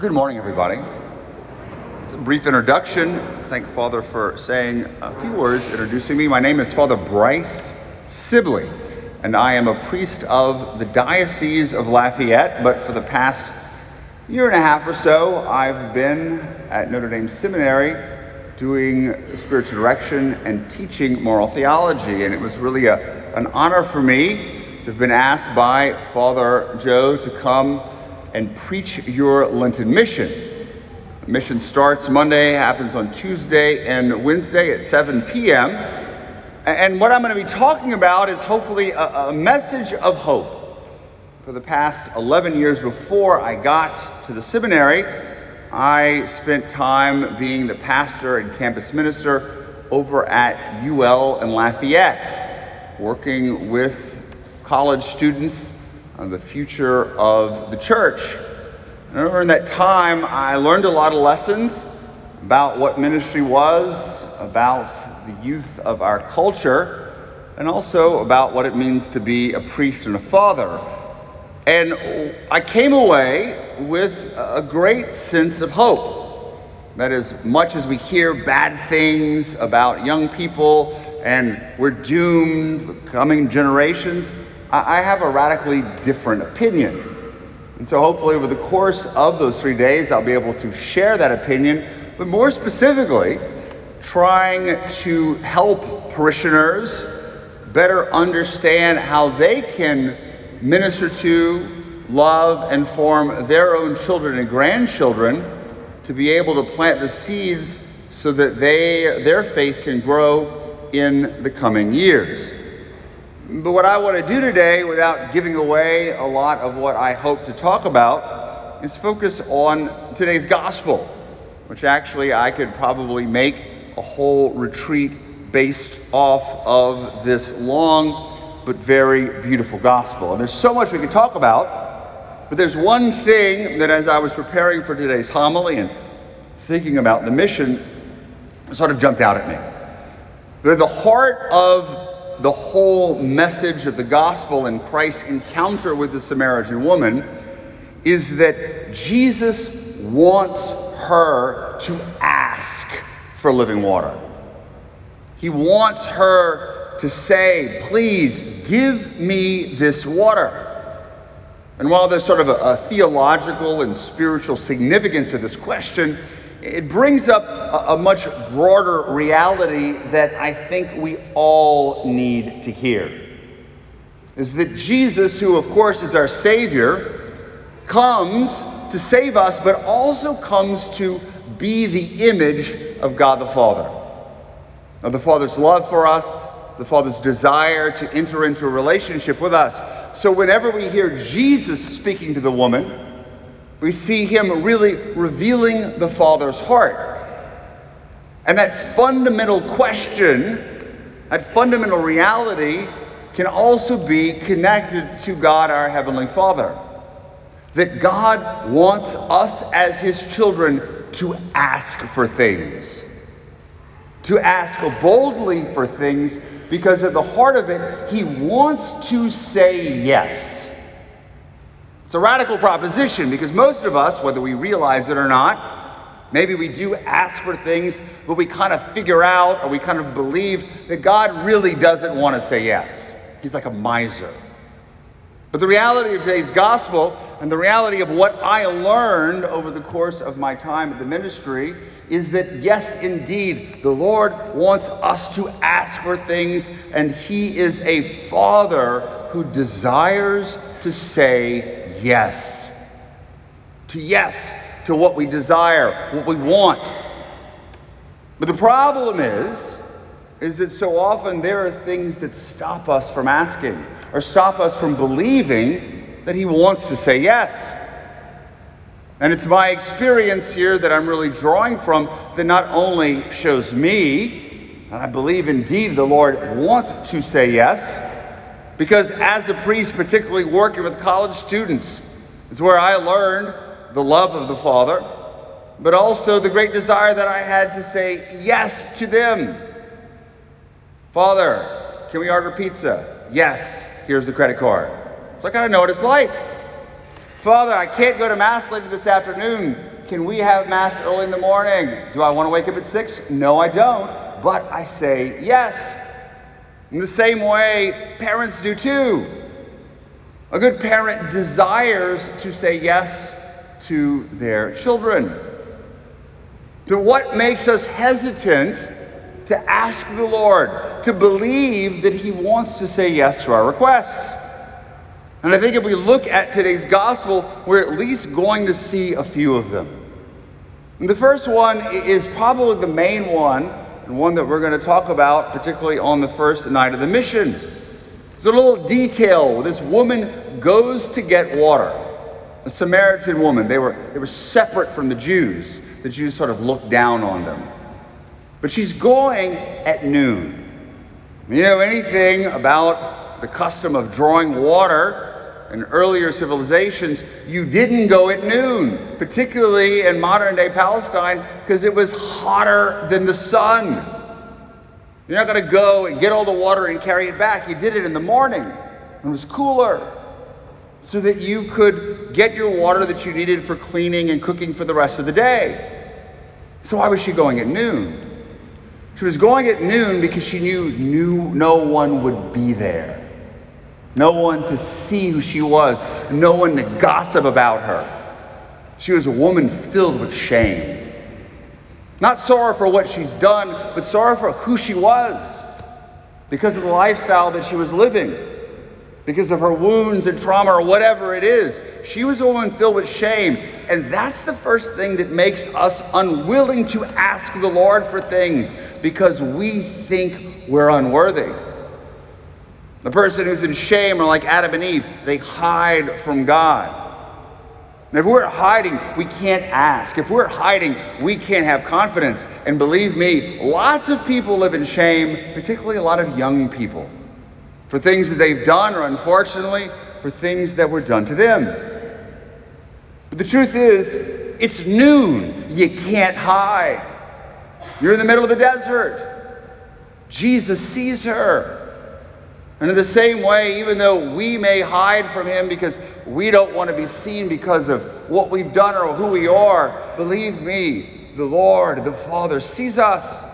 Good morning, everybody. Brief introduction. Thank Father for saying a few words introducing me. My name is Father Bryce Sibley, and I am a priest of the Diocese of Lafayette. But for the past year and a half or so, I've been at Notre Dame Seminary doing spiritual direction and teaching moral theology. And it was really a, an honor for me to have been asked by Father Joe to come and preach your Lenten mission. Mission starts Monday, happens on Tuesday and Wednesday at 7 p.m. And what I'm going to be talking about is hopefully a, a message of hope. For the past 11 years before I got to the seminary, I spent time being the pastor and campus minister over at UL in Lafayette, working with college students on the future of the church. And during that time, I learned a lot of lessons about what ministry was, about the youth of our culture, and also about what it means to be a priest and a father. And I came away with a great sense of hope. That as much as we hear bad things about young people and we're doomed, with coming generations, I have a radically different opinion. And so hopefully over the course of those three days, I'll be able to share that opinion, but more specifically, trying to help parishioners better understand how they can minister to, love, and form their own children and grandchildren to be able to plant the seeds so that they, their faith can grow in the coming years. But what I want to do today, without giving away a lot of what I hope to talk about, is focus on today's gospel, which actually I could probably make a whole retreat based off of this long but very beautiful gospel. And there's so much we could talk about, but there's one thing that as I was preparing for today's homily and thinking about the mission, sort of jumped out at me. At the heart of the whole message of the gospel and Christ's encounter with the Samaritan woman is that Jesus wants her to ask for living water. He wants her to say, Please give me this water. And while there's sort of a, a theological and spiritual significance to this question, it brings up a, a, much broader reality that I think we all need to hear. Is that Jesus, who of course is our Savior, comes to save us, but also comes to be the image of God the Father. Now, the Father's love for us, the Father's desire to enter into a relationship with us. So, whenever we hear Jesus speaking to the woman, we see him really revealing the Father's heart. And that fundamental question, that fundamental reality, can also be connected to God, our Heavenly Father. That God wants us as His children to ask for things. To ask boldly for things because at the heart of it, He wants to say yes. It's a radical proposition because most of us, whether we realize it or not, maybe we do ask for things, but we kind of figure out or we kind of believe that God really doesn't want to say yes. He's like a miser. But the reality of today's gospel and the reality of what I learned over the course of my time at the ministry is that yes, indeed, the Lord wants us to ask for things, and He is a Father who desires to say yes. To yes to what we desire, what we want. But the problem is, is that so often there are things that stop us from asking or stop us from believing that He wants to say yes. And it's my experience here that I'm really drawing from that not only shows me, and I believe indeed the Lord wants to say yes, because as a priest, particularly working with college students, is where I learned the love of the Father, but also the great desire that I had to say yes to them. Father, can we order pizza? Yes, here's the credit card. So I gotta know what it's like. Father, I can't go to Mass later this afternoon. Can we have Mass early in the morning? Do I want to wake up at 6? No, I don't. But I say yes. In the same way, parents do too. A good parent desires to say yes to their children. But what makes us hesitant to ask the Lord, to believe that He wants to say yes to our requests? And I think if we look at today's gospel, we're at least going to see a few of them. And the first one is probably the main one, and one that we're going to talk about, particularly on the first night of the mission. There's a little detail. This woman goes to get water. A Samaritan woman. They were, they were separate from the Jews. The Jews sort of looked down on them. But she's going at noon. You know anything about the custom of drawing water in earlier civilizations, you didn't go at noon, particularly in modern day Palestine, because it was hotter than the sun. You're not going to go and get all the water and carry it back. You did it in the morning. It was cooler. So that you could get your water that you needed for cleaning and cooking for the rest of the day. So why was she going at noon? She was going at noon because she knew, knew no one would be there no one to see who she was, no one to gossip about her. She was a woman filled with shame. Not sorrow for what she's done, but sorrow for who she was because of the lifestyle that she was living, because of her wounds and trauma or whatever it is. She was a woman filled with shame. And that's the first thing that makes us unwilling to ask the Lord for things because we think we're unworthy. The person who's in shame are like Adam and Eve, they hide from God. And if we're hiding, we can't ask. If we're hiding, we can't have confidence. And believe me, lots of people live in shame, particularly a lot of young people, for things that they've done or unfortunately for things that were done to them. But the truth is, it's noon. You can't hide. You're in the middle of the desert. Jesus sees her. And in the same way, even though we may hide from him because we don't want to be seen because of what we've done or who we are, believe me, the Lord, the Father, sees us.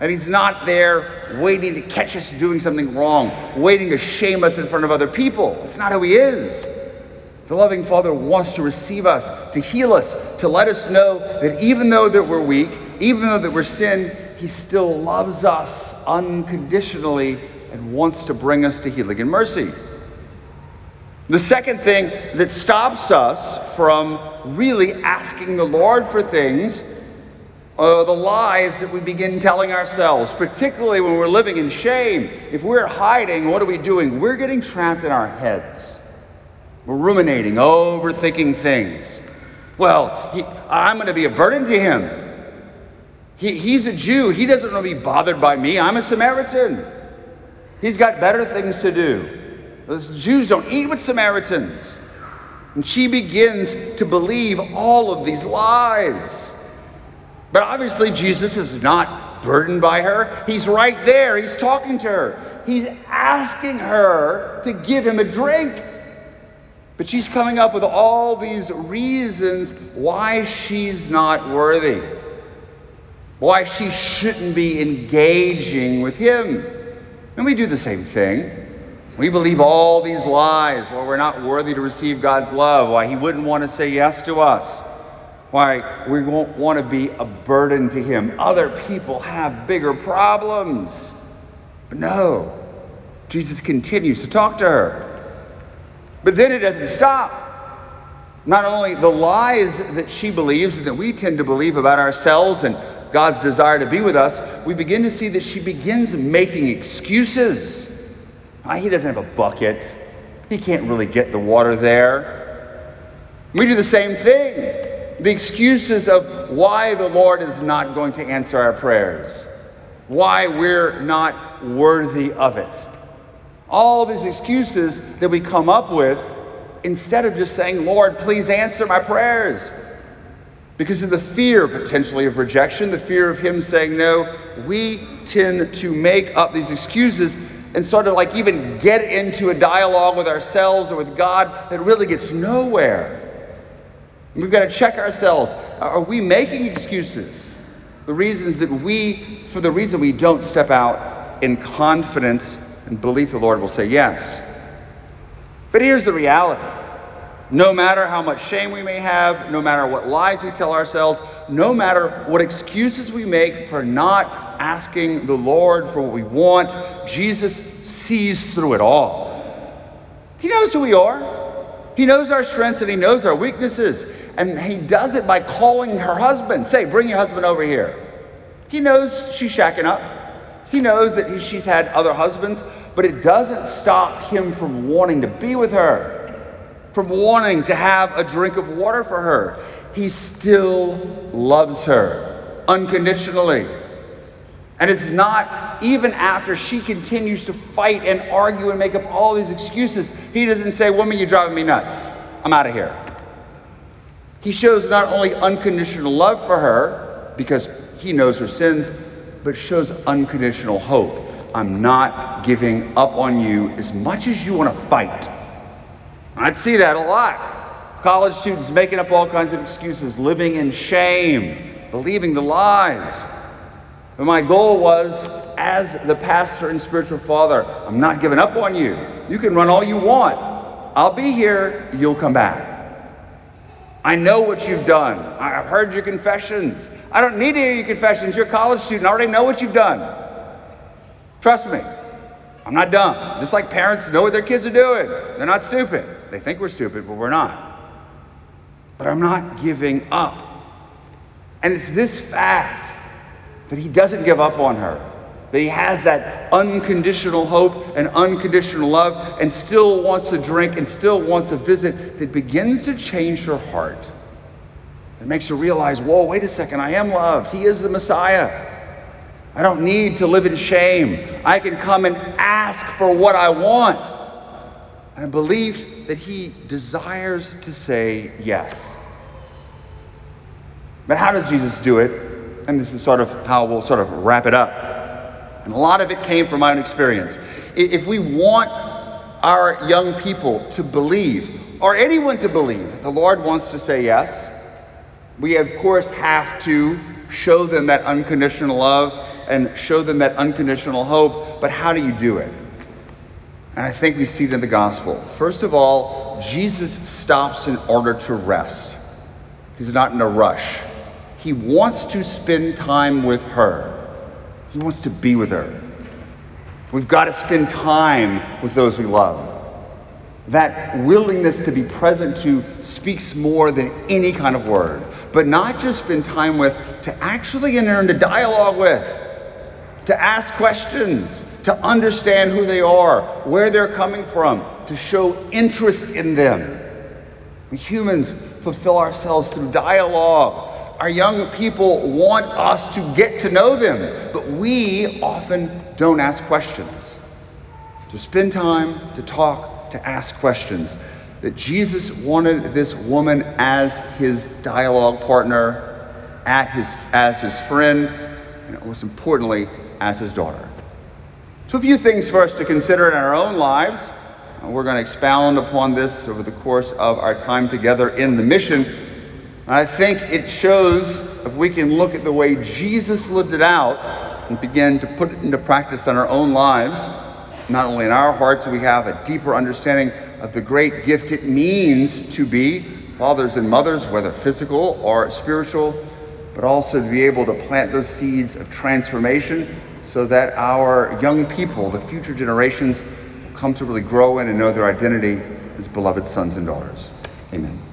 And he's not there waiting to catch us doing something wrong, waiting to shame us in front of other people. That's not who he is. The loving Father wants to receive us, to heal us, to let us know that even though that we're weak, even though that we're sin, he still loves us unconditionally and wants to bring us to healing and mercy. The second thing that stops us from really asking the Lord for things are the lies that we begin telling ourselves, particularly when we're living in shame. If we're hiding, what are we doing? We're getting trapped in our heads. We're ruminating, overthinking things. Well, he, I'm going to be a burden to him. He, he's a Jew. He doesn't want to be bothered by me. I'm a Samaritan. He's got better things to do. The Jews don't eat with Samaritans. And she begins to believe all of these lies. But obviously, Jesus is not burdened by her. He's right there. He's talking to her. He's asking her to give him a drink. But she's coming up with all these reasons why she's not worthy, why she shouldn't be engaging with him. And we do the same thing. We believe all these lies, why we're not worthy to receive God's love, why He wouldn't want to say yes to us, why we won't want to be a burden to Him. Other people have bigger problems. But no, Jesus continues to talk to her. But then it doesn't stop. Not only the lies that she believes and that we tend to believe about ourselves and God's desire to be with us, we begin to see that she begins making excuses. Ah, he doesn't have a bucket. He can't really get the water there. We do the same thing. The excuses of why the Lord is not going to answer our prayers, why we're not worthy of it. All these excuses that we come up with instead of just saying, Lord, please answer my prayers. Because of the fear potentially of rejection, the fear of him saying no, we tend to make up these excuses and sort of like even get into a dialogue with ourselves or with God that really gets nowhere. We've got to check ourselves. Are we making excuses? The reasons that we, for the reason we don't step out in confidence and belief the Lord will say yes. But here's the reality. No matter how much shame we may have, no matter what lies we tell ourselves, no matter what excuses we make for not asking the Lord for what we want, Jesus sees through it all. He knows who we are. He knows our strengths and he knows our weaknesses. And he does it by calling her husband. Say, bring your husband over here. He knows she's shacking up. He knows that he, she's had other husbands, but it doesn't stop him from wanting to be with her, from wanting to have a drink of water for her. He still loves her unconditionally. And it's not even after she continues to fight and argue and make up all these excuses, he doesn't say, Woman, you're driving me nuts. I'm out of here. He shows not only unconditional love for her, because he knows her sins, but shows unconditional hope. I'm not giving up on you as much as you want to fight. I'd see that a lot. College students making up all kinds of excuses, living in shame, believing the lies. But my goal was, as the pastor and spiritual father, I'm not giving up on you. You can run all you want. I'll be here, you'll come back. I know what you've done. I've heard your confessions. I don't need to hear your confessions. You're a college student. I already know what you've done. Trust me. I'm not dumb. Just like parents know what their kids are doing. They're not stupid. They think we're stupid, but we're not. But I'm not giving up. And it's this fact that he doesn't give up on her. That he has that unconditional hope and unconditional love and still wants a drink and still wants a visit that begins to change her heart. It makes her realize, whoa, wait a second, I am loved. He is the Messiah. I don't need to live in shame. I can come and ask for what I want. And I believe that he desires to say yes. But how does Jesus do it? And this is sort of how we'll sort of wrap it up. And a lot of it came from my own experience. If we want our young people to believe, or anyone to believe, the Lord wants to say yes, we of course have to show them that unconditional love and show them that unconditional hope. But how do you do it? And I think we see it in the gospel. First of all, Jesus stops in order to rest. He's not in a rush. He wants to spend time with her. He wants to be with her. We've got to spend time with those we love. That willingness to be present to speaks more than any kind of word. But not just spend time with, to actually enter into dialogue with, to ask questions, to understand who they are, where they're coming from, to show interest in them. We humans fulfill ourselves through dialogue. Our young people want us to get to know them, but we often don't ask questions. To spend time, to talk, to ask questions. That Jesus wanted this woman as his dialogue partner, at his, as his friend, and most importantly, as his daughter. So, a few things for us to consider in our own lives. We're going to expound upon this over the course of our time together in the mission. I think it shows if we can look at the way Jesus lived it out and begin to put it into practice in our own lives, not only in our hearts, we have a deeper understanding of the great gift it means to be fathers and mothers, whether physical or spiritual, but also to be able to plant those seeds of transformation so that our young people, the future generations, come to really grow in and know their identity as beloved sons and daughters. Amen.